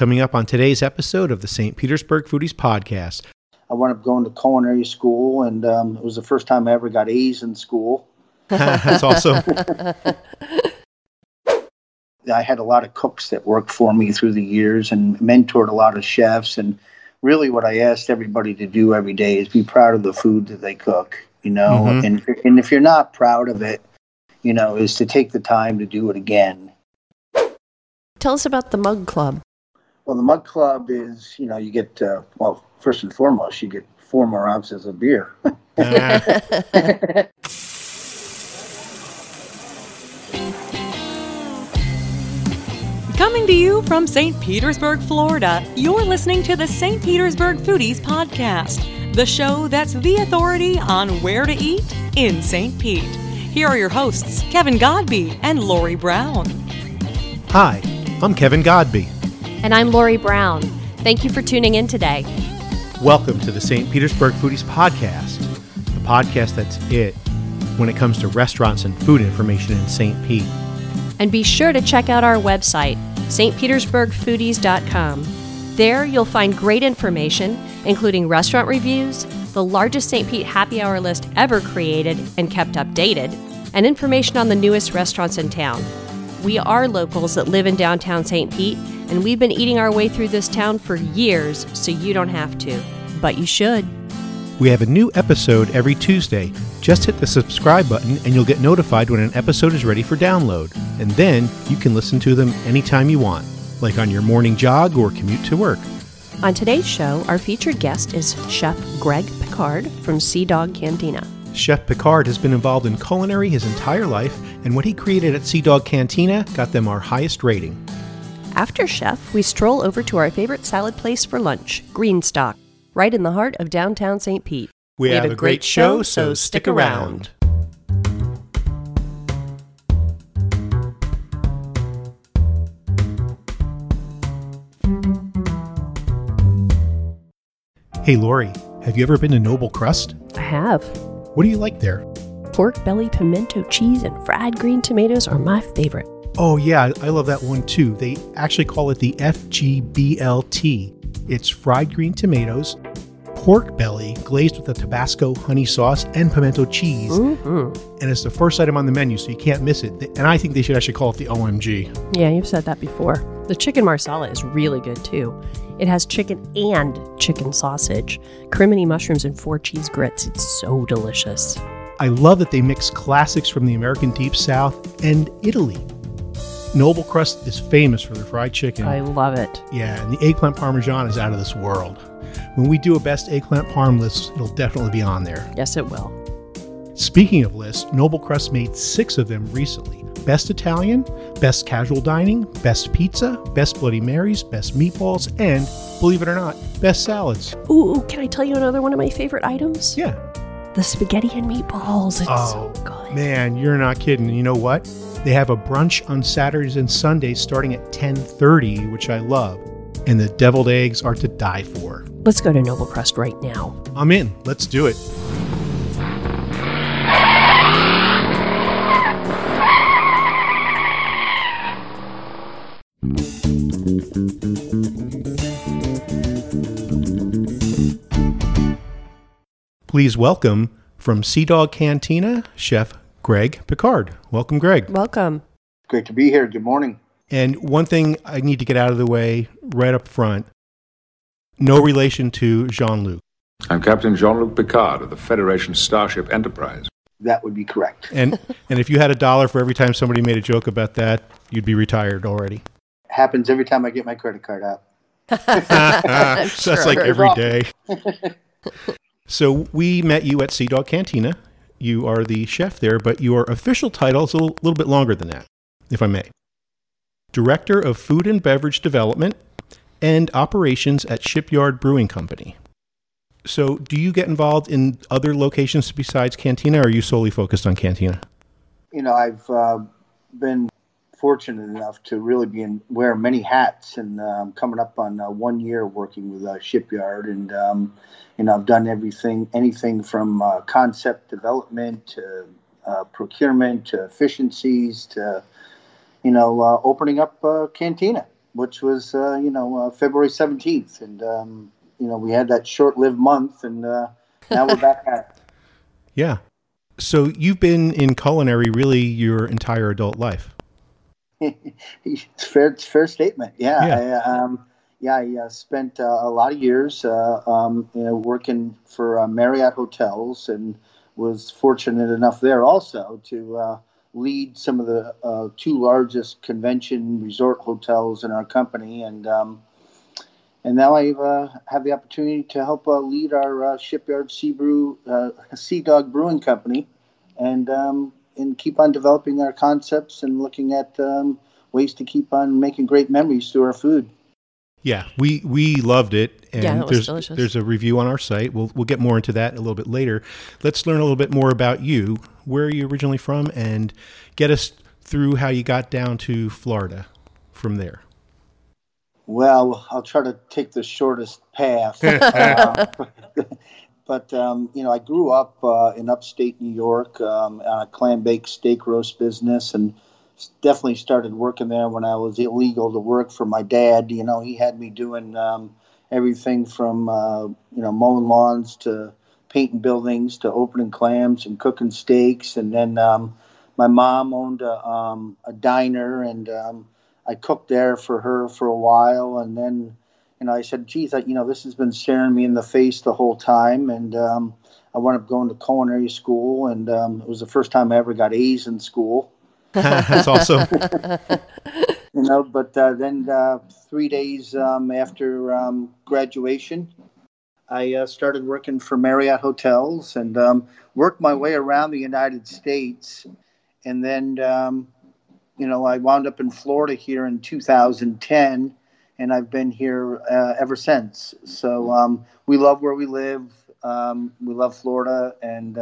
coming up on today's episode of the St. Petersburg Foodies Podcast. I wound up going to culinary school, and um, it was the first time I ever got A's in school. That's awesome. I had a lot of cooks that worked for me through the years and mentored a lot of chefs. And really, what I asked everybody to do every day is be proud of the food that they cook, you know. Mhm. And, and if you're not proud of it, you know, is to take the time to do it again. Tell us about the Mug Club. Well, the Mug Club is, you know, you get, uh, well, first and foremost, you get four more ounces of beer. Coming to you from St. Petersburg, Florida, you're listening to the St. Petersburg Foodies Podcast, the show that's the authority on where to eat in St. Pete. Here are your hosts, Kevin Godby and Lori Brown. Hi, I'm Kevin Godby. And I'm Lori Brown. Thank you for tuning in today. Welcome to the St. Petersburg Foodies Podcast, the podcast that's it when it comes to restaurants and food information in St. Pete. And be sure to check out our website, stpetersburgfoodies.com. There you'll find great information, including restaurant reviews, the largest St. Pete happy hour list ever created and kept updated, and information on the newest restaurants in town. We are locals that live in downtown St. Pete, and we've been eating our way through this town for years, so you don't have to. But you should. We have a new episode every Tuesday. Just hit the subscribe button and you'll get notified when an episode is ready for download. And then you can listen to them anytime you want, like on your morning jog or commute to work. On today's show, our featured guest is Chef Greg Picard from Sea Dog Cantina. Chef Picard has been involved in culinary his entire life, and what he created at Sea Dog Cantina got them our highest rating. After Chef, we stroll over to our favorite salad place for lunch, Greenstock, right in the heart of downtown St. Pete. We, have, a great show, so stick around. Hey Lori, have you ever been to Noble Crust? I have. What do you like there? Pork belly, pimento cheese, and fried green tomatoes are my favorite. Oh yeah, I love that one too. They actually call it the FGBLT. It's fried green tomatoes, pork belly glazed with a Tabasco honey sauce and pimento cheese, Mm-hmm. and it's the first item on the menu, so you can't miss it. And I think they should actually call it the OMG. Yeah, you've said that before. The chicken marsala is really good too. It has chicken and chicken sausage, crimini mushrooms, and four cheese grits. It's so delicious. I love that they mix classics from the American Deep South and Italy. Noble Crust is famous for their fried chicken. I love it. yeah, and the eggplant parmesan is out of this world. When we do a best eggplant parm list, it'll definitely be on there. Yes, it will. Speaking of lists, Noble Crust made six of them recently Best Italian, Best Casual Dining, Best Pizza, Best Bloody Marys, Best Meatballs, and, believe it or not, Best Salads. Ooh, ooh, can I tell you another one of my favorite items? Yeah. The spaghetti and meatballs. It's Oh, so good. Man, you're not kidding. You know what? They have a brunch on Saturdays and Sundays starting at 10:30, which I love. And the deviled eggs are to die for. Let's go to Noble Crust right now. I'm in. Let's do it. Please welcome from Sea Dog Cantina, Chef Greg Picard. Welcome, Greg. Welcome. Great to be here. Good morning. And one thing I need to get out of the way right up front no relation to Jean Luc. I'm Captain Jean-Luc Picard of the Federation Starship Enterprise. That would be correct. And and if you had a dollar for every time somebody made a joke about that, you'd be retired already. Happens every time I get my credit card out. That's like every day. so we met you at Sea Dog Cantina. You are the chef there, but your official title is a little, little bit longer than that, if I may. Director of Food and Beverage Development and Operations at Shipyard Brewing Company. So, do you get involved in other locations besides Cantina, or are you solely focused on Cantina? You know, I've uh, been fortunate enough to really be in wear many hats, and um, coming up on uh, one year working with a Shipyard, and um, you know, I've done everything, anything from uh, concept development to uh, procurement to efficiencies to you know, uh, opening up uh, Cantina. which was uh, you know uh, February seventeenth, and um, you know we had that short-lived month, and uh, now we're back at. It. Yeah. So you've been in culinary really your entire adult life. it's fair. It's fair statement. Yeah. yeah. I, um, yeah, I uh, spent uh, a lot of years uh, um, you know, working for uh, Marriott hotels, and was fortunate enough there also to uh, lead some of the uh, two largest convention resort hotels in our company, and um, and now I have the opportunity to help lead our shipyard Sea Brew Sea Dog Brewing Company, and um, and keep on developing our concepts and looking at um, ways to keep on making great memories through our food. Yeah, we we loved it, and yeah, there's delicious. there's a review on our site. We'll we'll get more into that a little bit later. Let's learn a little bit more about you. Where are you originally from, and get us through how you got down to Florida from there. Well, I'll try to take the shortest path. uh, but um, you know, I grew up uh, in upstate New York um, on a clam bake steak roast business, and definitely started working there when I was illegal to work for my dad. You know, he had me doing um, everything from uh, you know mowing lawns to painting buildings to opening clams and cooking steaks. And then um, my mom owned a, um, a diner, and um, I cooked there for her for a while. And then know I said, "Geez, I, you know this has been staring me in the face the whole time." And um, I wound up going to culinary school, and um, it was the first time I ever got A's in school. That's awesome. you know, but uh, then uh, three days um, after um, graduation, I uh, started working for Marriott Hotels and um, worked my way around the United States. And then, um, you know, I wound up in Florida here in 2010, and I've been here uh, ever since. So um, we love where we live. Um, we love Florida, and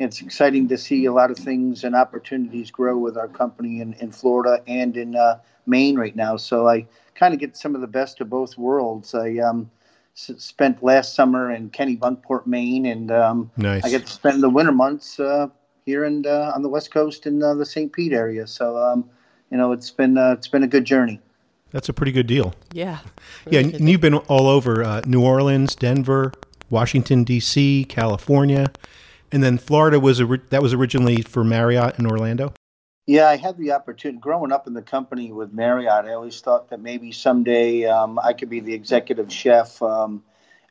it's exciting to see a lot of things and opportunities grow with our company in, in Florida and in uh, Maine right now. So I kind of get some of the best of both worlds. I um, s- spent last summer in Kennebunkport, Maine, and um, nice. I get to spend the winter months uh, here and uh, on the West Coast in uh, the St. Pete area. So um, you know, it's been uh, it's been a good journey. That's a pretty good deal. Yeah. Really yeah, and you've been all over uh, New Orleans, Denver, Washington D.C., California. And then Florida was a, that was originally for Marriott in Orlando. Yeah, I had the opportunity growing up in the company with Marriott. I always thought that maybe someday um, I could be the executive chef um,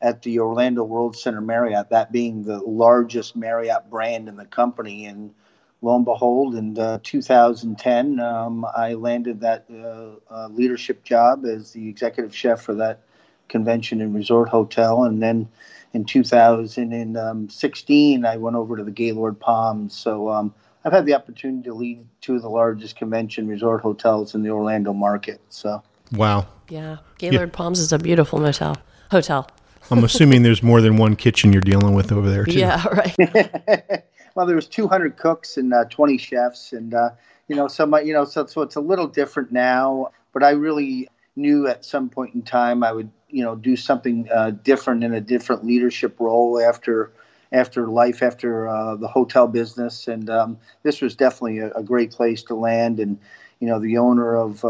at the Orlando World Center Marriott, that being the largest Marriott brand in the company. And lo and behold, in uh, 2010, um, I landed that uh, uh, leadership job as the executive chef for that convention and resort hotel. And then in 2016, I went over to the Gaylord Palms. So um, I've had the opportunity to lead two of the largest convention resort hotels in the Orlando market. So wow, yeah, Gaylord yeah. Palms is a beautiful motel hotel. I'm assuming there's more than one kitchen you're dealing with over there too. Yeah, right. well, there was 200 cooks and uh, 20 chefs, and uh, you know, some you know, so, so it's a little different now. But I really knew at some point in time I would you know do something uh, different in a different leadership role after after life after uh, the hotel business and um, this was definitely a, a, great place to land and you know the owner of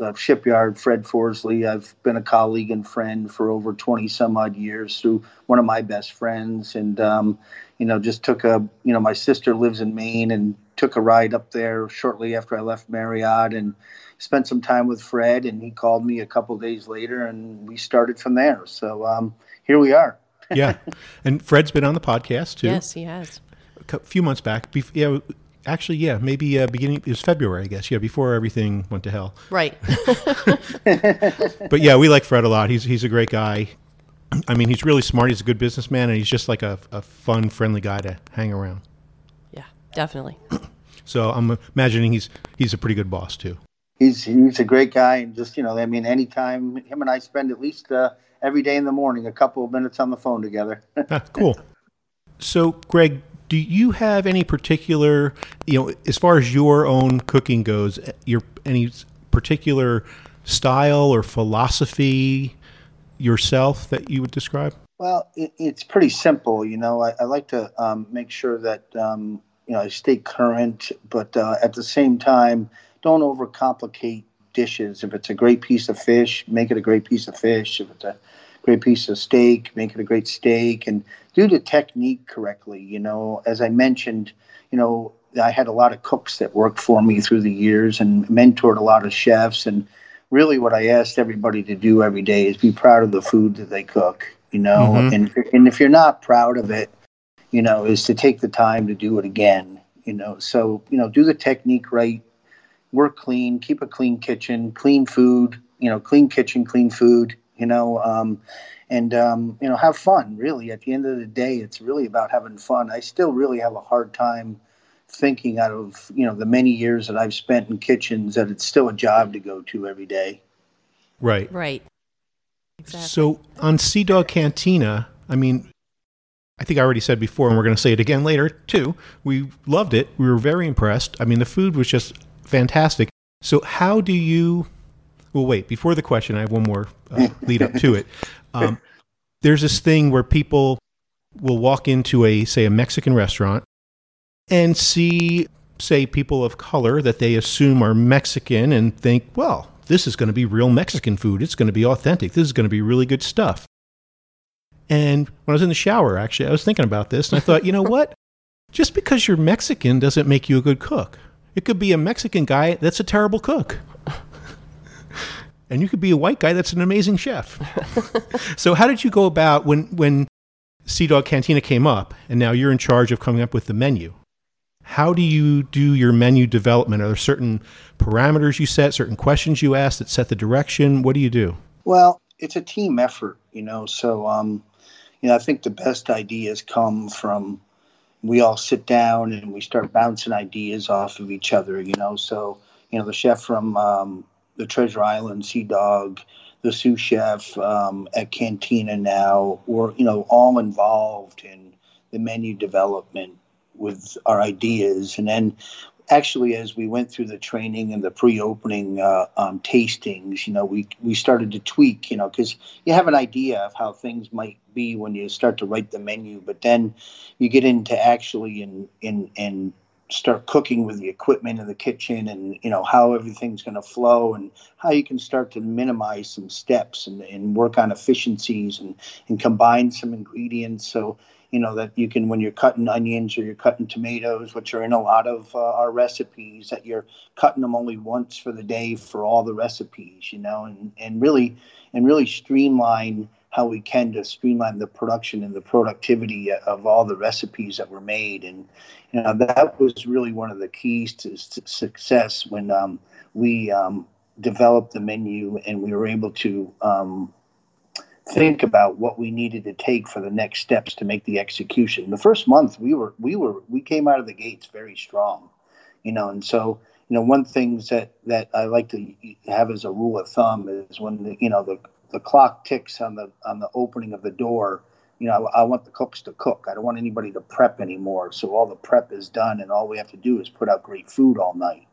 uh, shipyard fred forsley i've been a colleague and friend for over 20 some odd years through one of my best friends and um, you know just took a you know my sister lives in maine and took a ride up there shortly after i left marriott and spent some time with Fred, and he called me a couple days later, and we started from there. So um, here we are. yeah, and Fred's been on the podcast too. Yes, he has. A few months back. yeah, actually, yeah, maybe uh, beginning it was February, I guess. Yeah, before everything went to hell. Right. but yeah, we like Fred a lot. He's he's a great guy. I mean, he's really smart. He's a good businessman, and he's just like a, a fun, friendly guy to hang around. Yeah, definitely. So I'm imagining he's he's a pretty good boss too he's he's a great guy, and just you know, I mean, anytime him and I spend at least uh, every day in the morning a couple of minutes on the phone together. ah, cool. So, Greg, do you have any particular, you know, as far as your own cooking goes, your any particular style or philosophy yourself that you would describe? Well, it, it's pretty simple. You know, I, I like to um, make sure that um, you know I stay current, but uh, at the same time don't overcomplicate dishes. If it's a great piece of fish, make it a great piece of fish. If it's a great piece of steak, make it a great steak, and do the technique correctly. You know, as I mentioned, you know, I had a lot of cooks that worked for me through the years and mentored a lot of chefs. And really, what I asked everybody to do every day is be proud of the food that they cook. You know, mm-hmm. and and if you're not proud of it, you know, is to take the time to do it again. You know, so you know, do the technique right, work clean, keep a clean kitchen, clean food. You know, clean kitchen, clean food. You know, um, and um, you know, have fun. Really, at the end of the day, it's really about having fun. I still really have a hard time thinking out of you know the many years that I've spent in kitchens that it's still a job to go to every day. Right. Right. Exactly. So on Sea Dog Cantina, I mean, I think I already said before, and we're going to say it again later too. We loved it. We were very impressed. I mean, the food was just fantastic. So how do you? Well, wait. Before the question, I have one more uh, lead up to it. Um, there's this thing where people will walk into a say a Mexican restaurant and see, say, people of color that they assume are Mexican and think, well, this is going to be real Mexican food. It's going to be authentic. This is going to be really good stuff. And when I was in the shower, actually, I was thinking about this and I thought, you know what? Just because you're Mexican doesn't make you a good cook. It could be a Mexican guy that's a terrible cook. And you could be a white guy that's an amazing chef. so how did you go about when when Sea Dog Cantina came up and now you're in charge of coming up with the menu? how do you do your menu development? Are there certain parameters you set, certain questions you ask that set the direction? What do you do? Well, it's a team effort, you know. So, um, you know, I think the best ideas come from we all sit down and we start bouncing ideas off of each other, you know. So, you know, the chef from um, the Treasure Island Sea Dog, the sous chef um, at Cantina now, we're, you know, all involved in the menu development with our ideas. And then actually, as we went through the training and the pre-opening uh, um, tastings, you know, we we started to tweak, you know, because you have an idea of how things might be when you start to write the menu, but then you get into actually in in in start cooking with the equipment in the kitchen and you know how everything's going to flow and how you can start to minimize some steps and, and work on efficiencies and, and combine some ingredients so you know that you can when you're cutting onions or you're cutting tomatoes which are in a lot of uh, our recipes that you're cutting them only once for the day for all the recipes you know and and really and really streamline how we can to streamline the production and the productivity of all the recipes that were made and you know that was really one of the keys to, success when um, we um, developed the menu and we were able to um, think about what we needed to take for the next steps to make the execution. The first month we were we were we came out of the gates very strong, you know, and so you know one things that that I like to have as a rule of thumb is when the, you know the the clock ticks on the on the opening of the door. You know, I, I want the cooks to cook. I don't want anybody to prep anymore. So all the prep is done, and all we have to do is put out great food all night.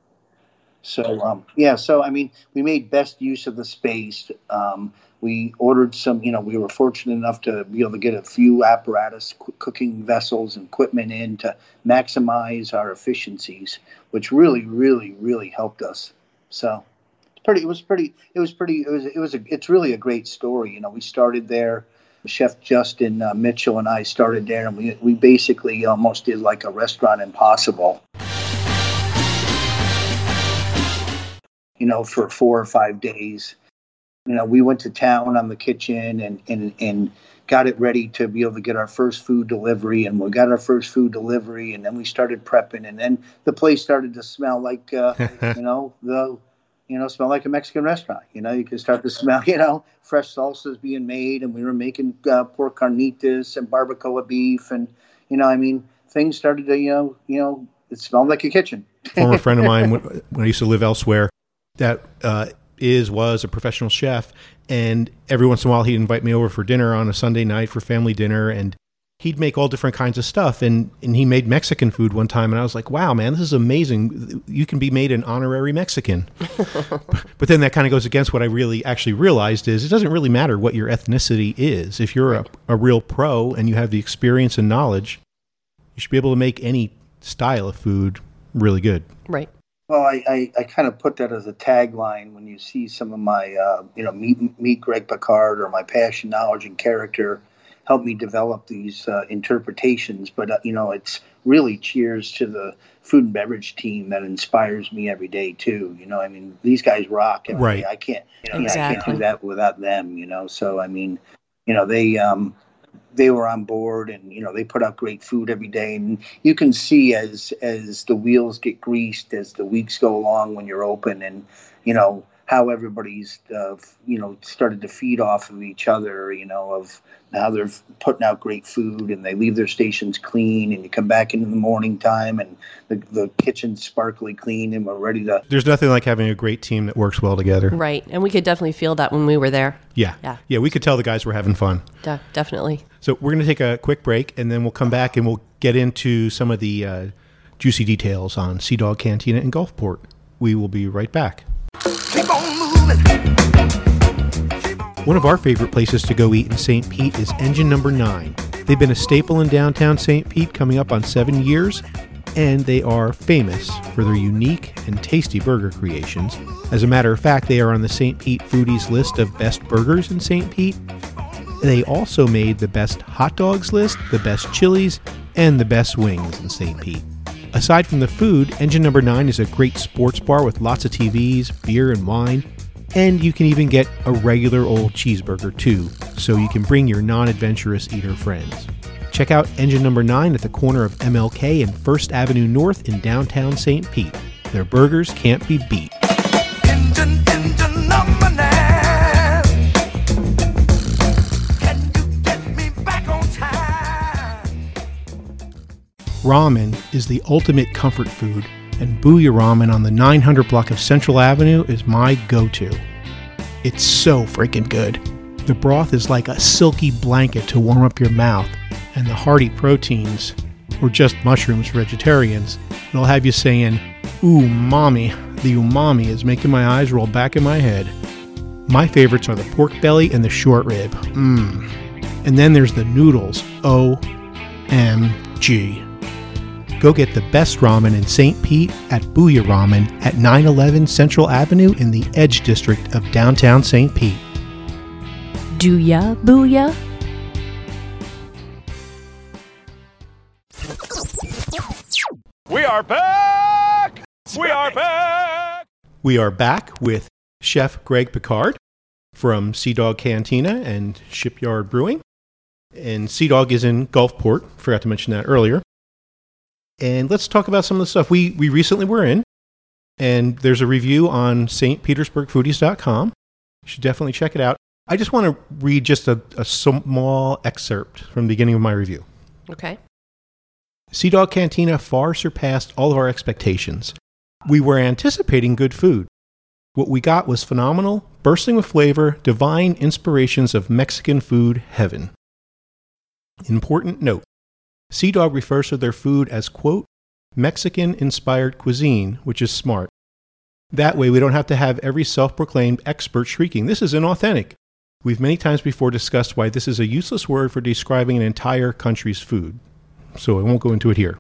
So um, yeah, so I mean, we made best use of the space. Um, we ordered some, you know, we were fortunate enough to be able to get a few apparatus, cooking vessels, and equipment in to maximize our efficiencies, which really, really, really helped us. So pretty. It was pretty. It was pretty. It was. It was. A, it's really a great story. You know, we started there. Chef Justin uh, Mitchell and I started there, and we we basically almost did like a restaurant impossible. You know, for four or five days you know, we went to town on the kitchen and, and, and got it ready to be able to get our first food delivery. And we got our first food delivery, and then we started prepping, and then the place started to smell like, uh, you know, the, you know, smell like a Mexican restaurant. You know, you could start to smell, you know, fresh salsas being made, and we were making uh, pork carnitas and barbacoa beef, and you know, I mean, things started to, you know, you know, it smelled like a kitchen. Former friend of mine, when, when I used to live elsewhere, that uh, is was a professional chef, and every once in a while he'd invite me over for dinner on a Sunday night for family dinner, and he'd make all different kinds of stuff. And and he made Mexican food one time, and I was like, wow, man, this is amazing. You can be made an honorary Mexican. but then that kind of goes against what I really actually realized is it doesn't really matter what your ethnicity is. If you're a, a real pro and you have the experience and knowledge, you should be able to make any style of food really good. Right. Well, I, I, I kind of put that as a tagline when you see some of my, uh, you know, meet, meet Greg Picard or my passion, knowledge, and character help me develop these uh, interpretations. But, uh, you know, it's really cheers to the food and beverage team that inspires me every day, too. You know, I mean, these guys rock. every Right. day. I can't, you know, I can't do that without them, you know. So, I mean, you know, they, um, they were on board and you know they put out great food every day and you can see as as the wheels get greased as the weeks go along when you're open and you know how everybody's uh, you know started to feed off of each other you know of how they're putting out great food and they leave their stations clean and you come back in the morning time and the, the kitchen's sparkly clean and we're ready to There's nothing like having a great team that works well together. Right. And we could definitely feel that when we were there. Yeah. Yeah. Yeah, we could tell the guys were having fun. De- definitely. So we're going to take a quick break and then we'll come back and we'll get into some of the uh, juicy details on Sea Dog Cantina in Gulfport. We will be right back. One of our favorite places to go eat in St. Pete is Engine Number 9. They've been a staple in downtown St. Pete coming up on seven years, and they are famous for their unique and tasty burger creations. As a matter of fact, they are on the St. Pete Foodies list of best burgers in St. Pete. They also made the best hot dogs list, the best chilies, and the best wings in St. Pete. Aside from the food, Engine Number 9 is a great sports bar with lots of TVs, beer, and wine. And you can even get a regular old cheeseburger too, so you can bring your non adventurous eater friends. Check out Engine Number 9 at the corner of MLK and First Avenue North in downtown St. Pete. Their burgers can't be beat. Ramen is the ultimate comfort food, and Booyah Ramen on the 900 block of Central Avenue is my go to. It's so freaking good. The broth is like a silky blanket to warm up your mouth, and the hearty proteins, or just mushrooms for vegetarians, it'll have you saying, Ooh, mommy. The umami is making my eyes roll back in my head. My favorites are the pork belly and the short rib. Mmm. And then there's the noodles. O-M-G. Go get the best ramen in St. Pete at Booyah Ramen at 911 Central Avenue in the Edge District of downtown St. Pete. Do ya, booyah? We are back! We are back! We are back with Chef Greg Picard from Sea Dog Cantina and Shipyard Brewing. And Sea Dog is in Gulfport. Forgot to mention that earlier. And let's talk about some of the stuff we, we recently were in. And there's a review on stpetersburgfoodies.com. You should definitely check it out. I just want to read just a, a small excerpt from the beginning of my review. Okay. Sea Dog Cantina far surpassed all of our expectations. We were anticipating good food. What we got was phenomenal, bursting with flavor, divine inspirations of Mexican food heaven. Important note Sea Dog refers to their food as, quote, Mexican inspired cuisine, which is smart. That way, we don't have to have every self proclaimed expert shrieking, This is inauthentic. We've many times before discussed why this is a useless word for describing an entire country's food so I won't go into it here.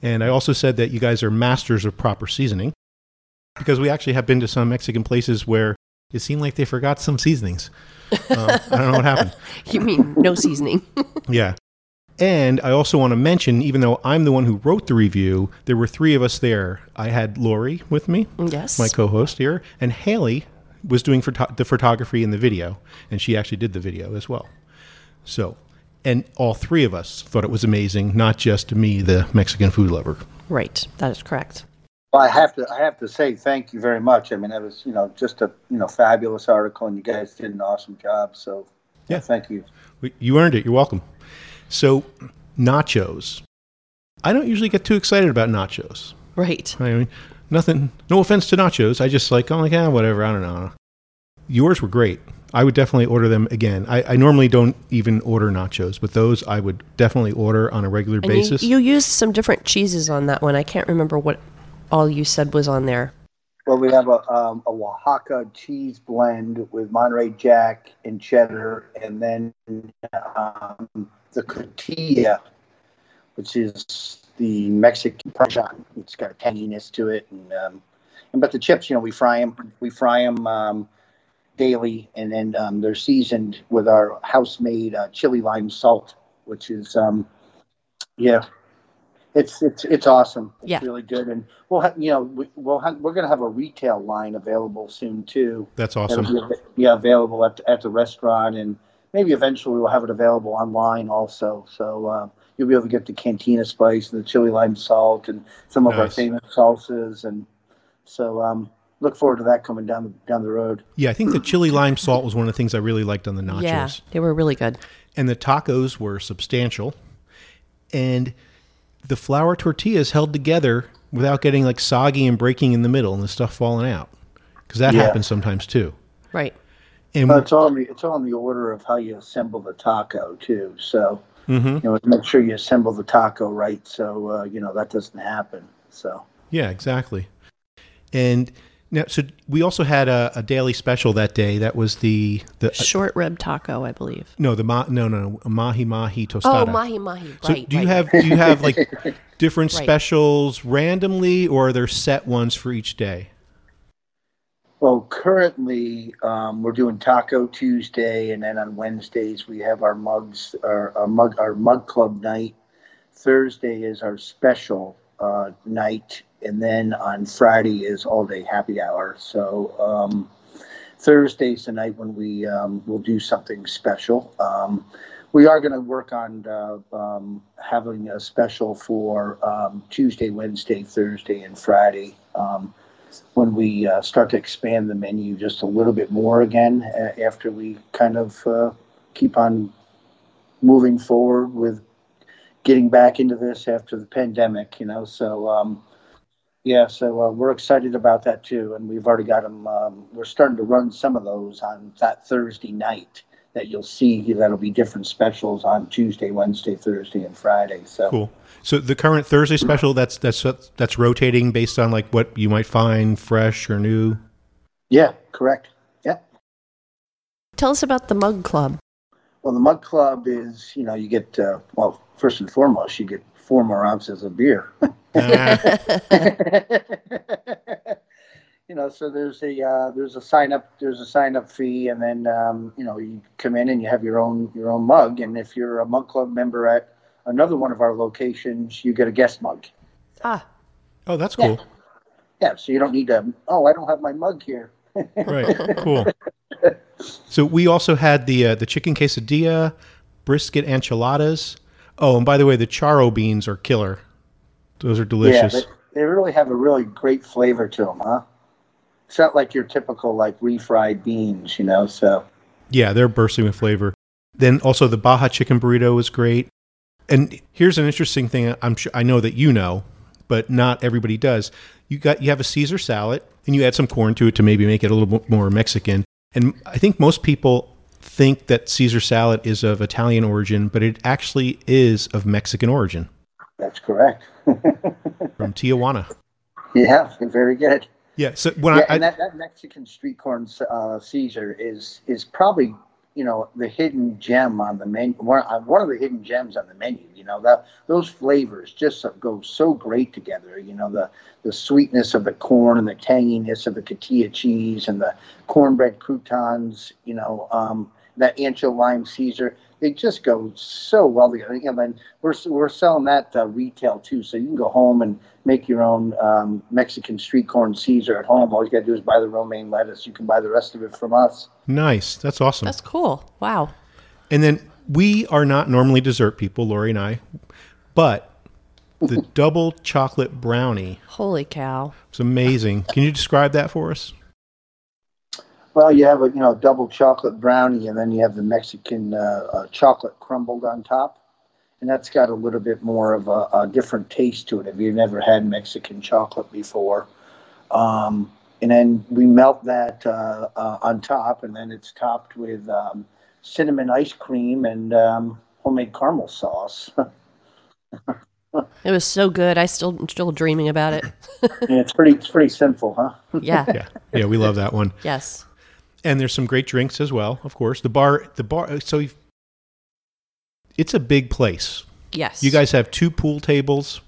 And I also said that you guys are masters of proper seasoning because we actually have been to some Mexican places where it seemed like they forgot some seasonings. Uh, I don't know what happened. You mean no seasoning? Yeah. And I also want to mention, even though I'm the one who wrote the review, there were three of us there. I had Lori with me, yes. my co-host here, and Haley was doing photo- the photography in the video, and she actually did the video as well. So, and all three of us thought it was amazing, not just me, the Mexican food lover. Right. That is correct. Well, I have to I have to say thank you very much. I mean, that was you know just a you know fabulous article, and you guys did an awesome job. So Yeah. thank you. We- You earned it. You're welcome. So, nachos. I don't usually get too excited about nachos. Right. I mean, nothing. No offense to nachos. I just like, I'm like, ah, whatever. I don't know. Yours were great. I would definitely order them again. I, I normally don't even order nachos, but those I would definitely order on a regular And basis. You, you used some different cheeses on that one. I can't remember what all you said was on there. Well, we have a um, a Oaxaca cheese blend with Monterey Jack and cheddar, and then um, the cotija, which is the Mexican Parmesan. It's got a tanginess to it, and um, and but the chips, you know, we fry them. We fry them um, daily, and then um, they're seasoned with our house-made uh, chili lime salt, which is um, yeah, it's it's it's awesome. It's Yeah. really good, and we'll have you know we, we'll have, we're gonna have a retail line available soon too. That's awesome. be av- yeah, available at the, at the restaurant, and maybe eventually we'll have it available online also. So uh, you'll be able to get the cantina spice and the chili lime salt and some of our famous salsas, and so um, look forward to that coming down the, down the road. Yeah, I think the chili lime salt was one of the things I really liked on the nachos. Yeah, they were really good. And the tacos were substantial. And the flour tortillas held together without getting like soggy and breaking in the middle and the stuff falling out. Because that Yeah. happens sometimes too. Right. And But it's all in the, it's all in the order of how you assemble the taco too. So Mhm. you know, make sure you assemble the taco right, so uh, you know that doesn't happen. So. yeah, exactly. And now, so we also had a, a daily special that day. That was the the Short rib taco, I believe. no the ma, no no no mahi mahi tostada. Oh, mahi mahi. So Right. do you right. have do you have like different Right. specials randomly, or are there set ones for each day? Well, currently um, we're doing Taco Tuesday, and then on Wednesdays we have our mugs, our, our mug, our mug club night. Thursday is our special uh, night, and then on Friday is all day happy hour. So um, Thursday's the night when we um, will do something special. Um, we are going to work on uh, um, having a special for um, Tuesday, Wednesday, Thursday, and Friday. When we uh, start to expand the menu just a little bit more again uh, after we kind of uh, keep on moving forward with getting back into this after the pandemic, you know. So, um, yeah, so uh, we're excited about that too. And we've already got them, um, we're starting to run some of those on that Thursday night that you'll see that'll be different specials on Tuesday, Wednesday, Thursday, and Friday. So, Cool. So the current Thursday special that's that's that's rotating based on like what you might find fresh or new. yeah, correct. Yeah. Tell us about the Mug Club. Well, the Mug Club is, you know, you get, uh, well, first and foremost, you get four more ounces of beer. Ah, you know, so there's a uh, there's a sign up there's a sign up fee, and then um, you know you come in and you have your own your own mug, and if you're a Mug Club member at another one of our locations, you get a guest mug. Ah, oh, that's cool. Yeah, so you don't need to. Oh, I don't have my mug here. Right. Cool. So we also had the uh, the chicken quesadilla, brisket enchiladas. Oh, and by the way, the charro beans are killer. Those are delicious. Yeah, they, they really have a really great flavor to them, huh? It's not like your typical like refried beans, you know. So Yeah, they're bursting with flavor. Then also the Baja chicken burrito was great. And here's an interesting thing. I'm sure I know that you know, but not everybody does. You got you have a Caesar salad and you add some corn to it to maybe make it a little bit more Mexican. And I think most people think that Caesar salad is of Italian origin, but it actually is of Mexican origin that's correct. from Tijuana. yeah, very good. Yeah. So when yeah, I, and that, that Mexican street corn uh, Caesar is is probably you know the hidden gem on the menu. One, uh, one of the hidden gems on the menu. You know that those flavors just go so great together. You know the the sweetness of the corn and the tanginess of the cotija cheese and the cornbread croutons. You know um, that ancho lime Caesar. They just go so well together. And then we're we're selling that uh, retail too, so you can go home and make your own um, Mexican street corn Caesar at home. All you got to do is buy the romaine lettuce. You can buy the rest of it from us. nice. That's awesome. that's cool. Wow. And then we are not normally dessert people, Lori and I, but the double chocolate brownie Holy cow. It's amazing. Can you describe that for us? Well, you have a you know double chocolate brownie, and then you have the Mexican uh, uh, chocolate crumbled on top, and that's got a little bit more of a, a different taste to it. If you've never had Mexican chocolate before, um, and then we melt that uh, uh, on top, and then it's topped with um, cinnamon ice cream and um, homemade caramel sauce. It was so good. I still I'm still dreaming about it. Yeah, it's pretty it's pretty simple, huh? Yeah. Yeah, yeah, we love that one. Yes. And there's some great drinks as well, of course. The bar, the bar. Uh, so you've, it's a big place. Yes. You guys have two pool tables.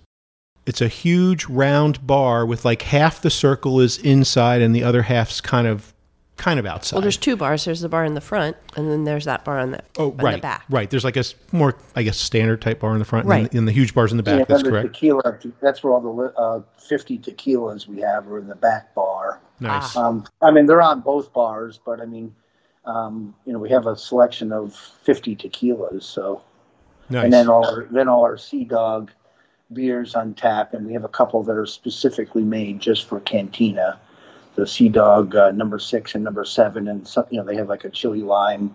It's a huge round bar with like half the circle is inside and the other half's kind of kind of outside. Well, there's two bars. There's the bar in the front, and then there's that bar on the oh on right the back. right. There's like a more I guess standard type bar in the front and, Right. then, and the huge bars in the back. Yeah, That's the correct. Tequila, that's where all the uh, 50 tequilas we have are in the back bar. Nice. Um, I mean, they're on both bars, but I mean, um, you know, we have a selection of 50 tequilas. So, nice. and then all our, then all our Sea Dog beers on tap, and we have a couple that are specifically made just for Cantina. The Sea Dog uh, number six and number seven, and some, you know, they have like a chili lime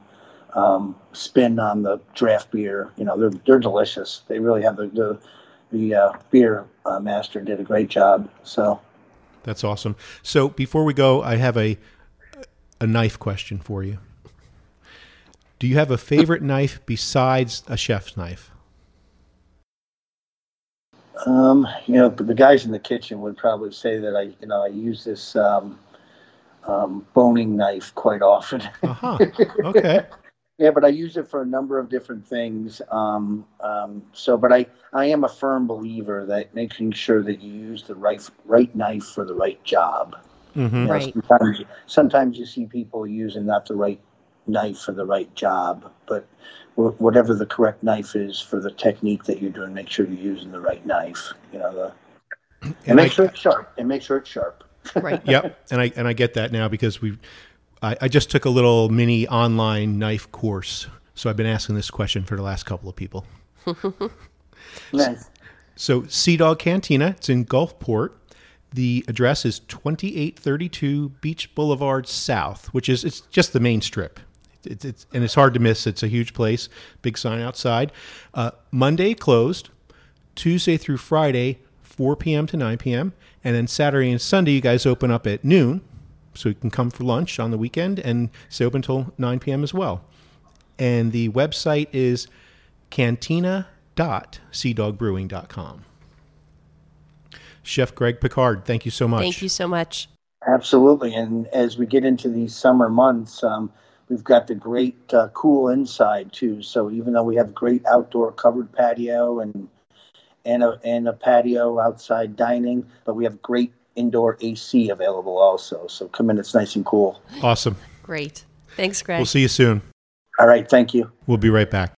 um, spin on the draft beer. You know, they're they're delicious. They really have the the, the uh, beer uh, master did a great job. So. That's awesome. So before we go, I have a a knife question for you. Do you have a favorite knife besides a chef's knife? Um, you know, the guys in the kitchen would probably say that I, you know, I use this um, um, boning knife quite often. Uh-huh. Okay. yeah, but I use it for a number of different things. Um, um, so, but I, I am a firm believer that making sure that you use the right, right knife for the right job. hmm You know, Right. Sometimes, sometimes you see people using not the right knife for the right job, but whatever the correct knife is for the technique that you're doing, make sure you're using the right knife. You know, the, and, And make I- sure it's sharp. And make sure it's sharp. Right. Yep. And I and I get that now because we I, I just took a little mini online knife course. So I've been asking this question for the last couple of people. Nice. So Sea Dog Cantina, it's in Gulfport. The address is 2832 Beach Boulevard South, which is it's just the main strip. It's, it's and it's hard to miss. It's a huge place, big sign outside. Uh, Monday closed, Tuesday through Friday, 4 p.m. to 9 p.m. And then Saturday and Sunday, you guys open up at noon, so you can come for lunch on the weekend and stay open until 9 p.m. as well. And the website is cantina.seadogbrewing.com. Chef Greg Picard, thank you so much. Thank you so much. Absolutely. And as we get into these summer months, um, we've got the great uh, cool inside too. So even though we have great outdoor covered patio and and a and a patio outside dining, but we have great indoor AC available also. So come in, it's nice and cool. Awesome. Great. Thanks, Greg. We'll see you soon. All right, thank you. We'll be right back.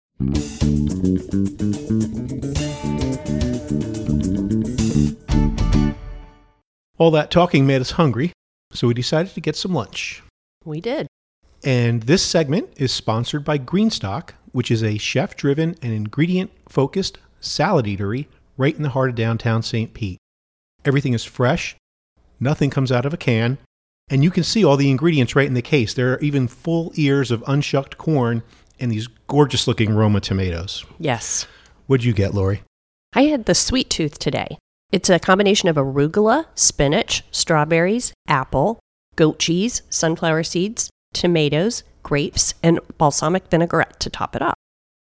All that talking made us hungry, so we decided to get some lunch. we did. And this segment is sponsored by Greenstock, which is a chef driven and ingredient focused salad eatery right in the heart of downtown St. Pete. Everything is fresh, nothing comes out of a can, and you can see all the ingredients right in the case. There are even full ears of unshucked corn and these gorgeous looking Roma tomatoes. Yes. What'd you get, Lori? I had the sweet tooth today. It's a combination of arugula, spinach, strawberries, apple, goat cheese, sunflower seeds, tomatoes, grapes, and balsamic vinaigrette to top it up.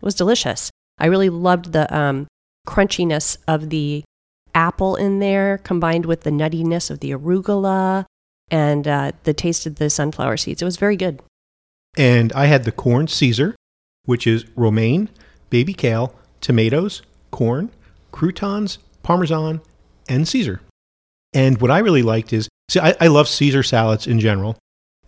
It was delicious. I really loved the um, crunchiness of the apple in there combined with the nuttiness of the arugula and uh, the taste of the sunflower seeds. It was very good. And I had the corn Caesar, which is romaine, baby kale, tomatoes, corn, croutons, parmesan, and Caesar. And what I really liked is see, I, I love Caesar salads in general,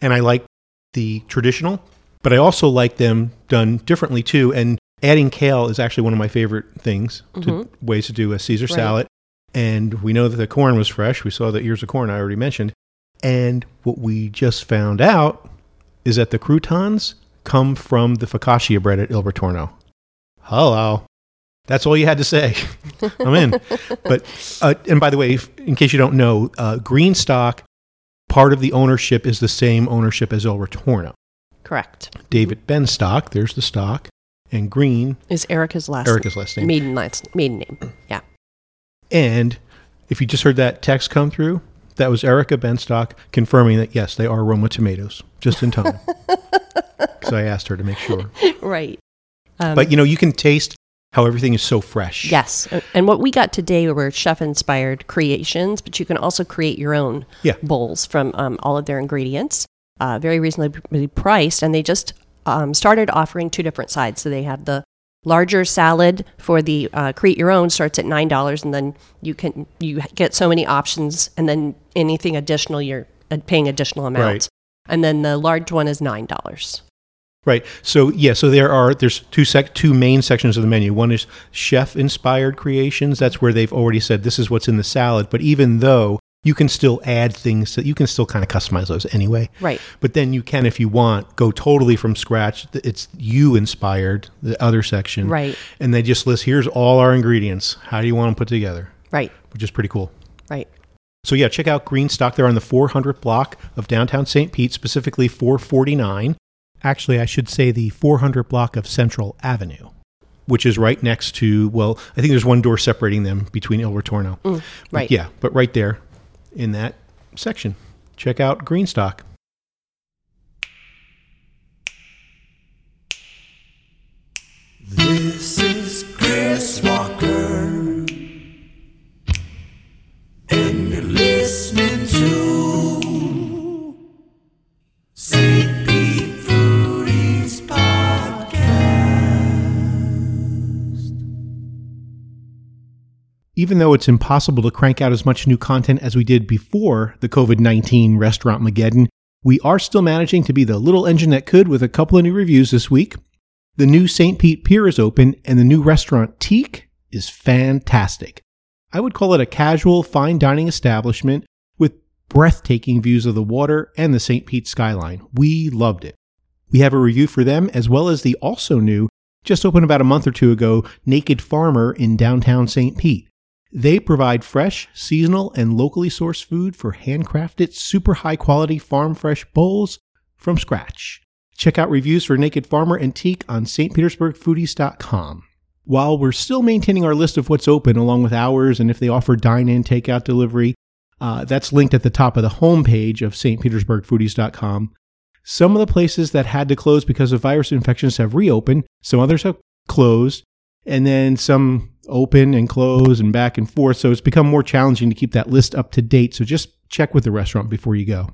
and I like the traditional, but I also like them done differently too. And adding kale is actually one of my favorite things, to, ways to do a Caesar Right. salad. And we know that the corn was fresh. We saw the ears of corn I already mentioned. And what we just found out is that the croutons come from the focaccia bread at Il Ritorno. Hello. That's all you had to say. I'm in. But uh, and by the way, if, in case you don't know, uh, Greenstock, part of the ownership is the same ownership as Il Ritorno. Correct. David Benstock, there's the stock, and Green, Is Erica's last Erica's last name. maiden last maiden name. Yeah. And if you just heard that text come through, that was Erica Benstock confirming that yes, they are Roma tomatoes, just in time. Because I asked her to make sure. Right. Um, But you know, you can taste how everything is so fresh. Yes. And what we got today were chef inspired creations, but you can also create your own Yeah. bowls from um, all of their ingredients. Uh, very reasonably priced. And they just um, started offering two different sides. So they have the Larger salad for the uh, create your own starts at nine dollars, and then you can you get so many options, and then anything additional you're uh, paying additional amounts. And then the large one is nine dollars. Right. So yeah. So there are there's two sec two main sections of the menu. One is chef inspired creations. That's where they've already said this is what's in the salad. But even though you can still add things that you can still kind of customize those anyway. Right. But then you can, if you want, go totally from scratch. It's you inspired the other section. Right. And they just list here's all our ingredients. How do you want them put together? Right. Which is pretty cool. Right. So yeah, check out Greenstock. They're on the 400 block of downtown St. Pete, specifically 449. Actually, I should say the 400 block of Central Avenue, which is right next to. Well, I think there's one door separating them between Il Ritorno. Mm, but right. yeah, but right there in that section, check out Green Even though it's impossible to crank out as much new content as we did before the COVID 19 restaurant Mageddon, we are still managing to be the little engine that could with a couple of new reviews this week. The new St. Pete Pier is open, and the new restaurant Teak is fantastic. I would call it a casual, fine dining establishment with breathtaking views of the water and the St. Pete skyline. We loved it. We have a review for them, as well as the also new, just opened about a month or two ago, Naked Farmer in downtown St. Pete. They provide fresh, seasonal, and locally sourced food for handcrafted, super high quality farm fresh bowls from scratch. Check out reviews for Naked Farmer and Teak on stpetersburgfoodies.com. While we're still maintaining our list of what's open along with hours and if they offer dine in, takeout delivery, uh, that's linked at the top of the homepage of stpetersburgfoodies.com. Some of the places that had to close because of virus infections have reopened, some others have closed, and then some open and close and back and forth. So it's become more challenging to keep that list up to date. So just check with the restaurant before you go.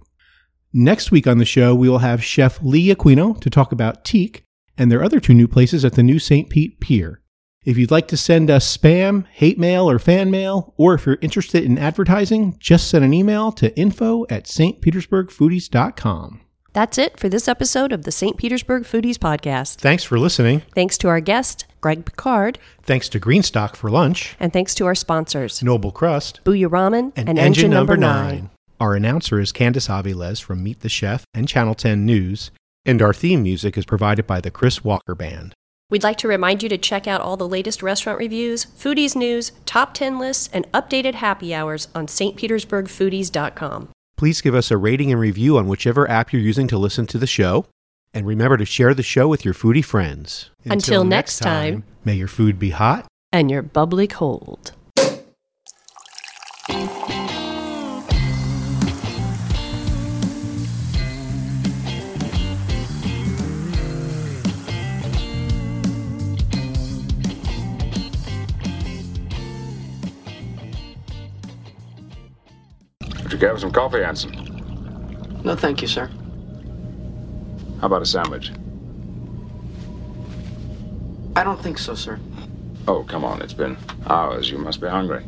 Next week on the show, we will have Chef Lee Aquino to talk about Teak and their other two new places at the new St. Pete Pier. If you'd like to send us spam, hate mail, or fan mail, or if you're interested in advertising, just send an email to info at stpetersburgfoodies.com. That's it for this episode of the St. Petersburg Foodies Podcast. Thanks for listening. Thanks to our guest, Greg Picard, Thanks to Greenstock for lunch, and thanks to our sponsors, Noble Crust, Buya Ramen and, Engine, Number Nine. Our announcer is Candice Aviles from Meet the Chef and Channel 10 News, and our theme music is provided by the Chris Walker Band. We'd like to remind you to check out all the latest restaurant reviews, foodies news, top 10 lists, and updated happy hours on stpetersburgfoodies.com. Please give us a rating and review on whichever app you're using to listen to the show. And remember to share the show with your foodie friends. Until next time. may your food be hot. And you're bubbly cold. You care for some coffee, Anson? No, thank you, sir. How about a sandwich? I don't think so, sir. Oh, come on, it's been hours. You must be hungry.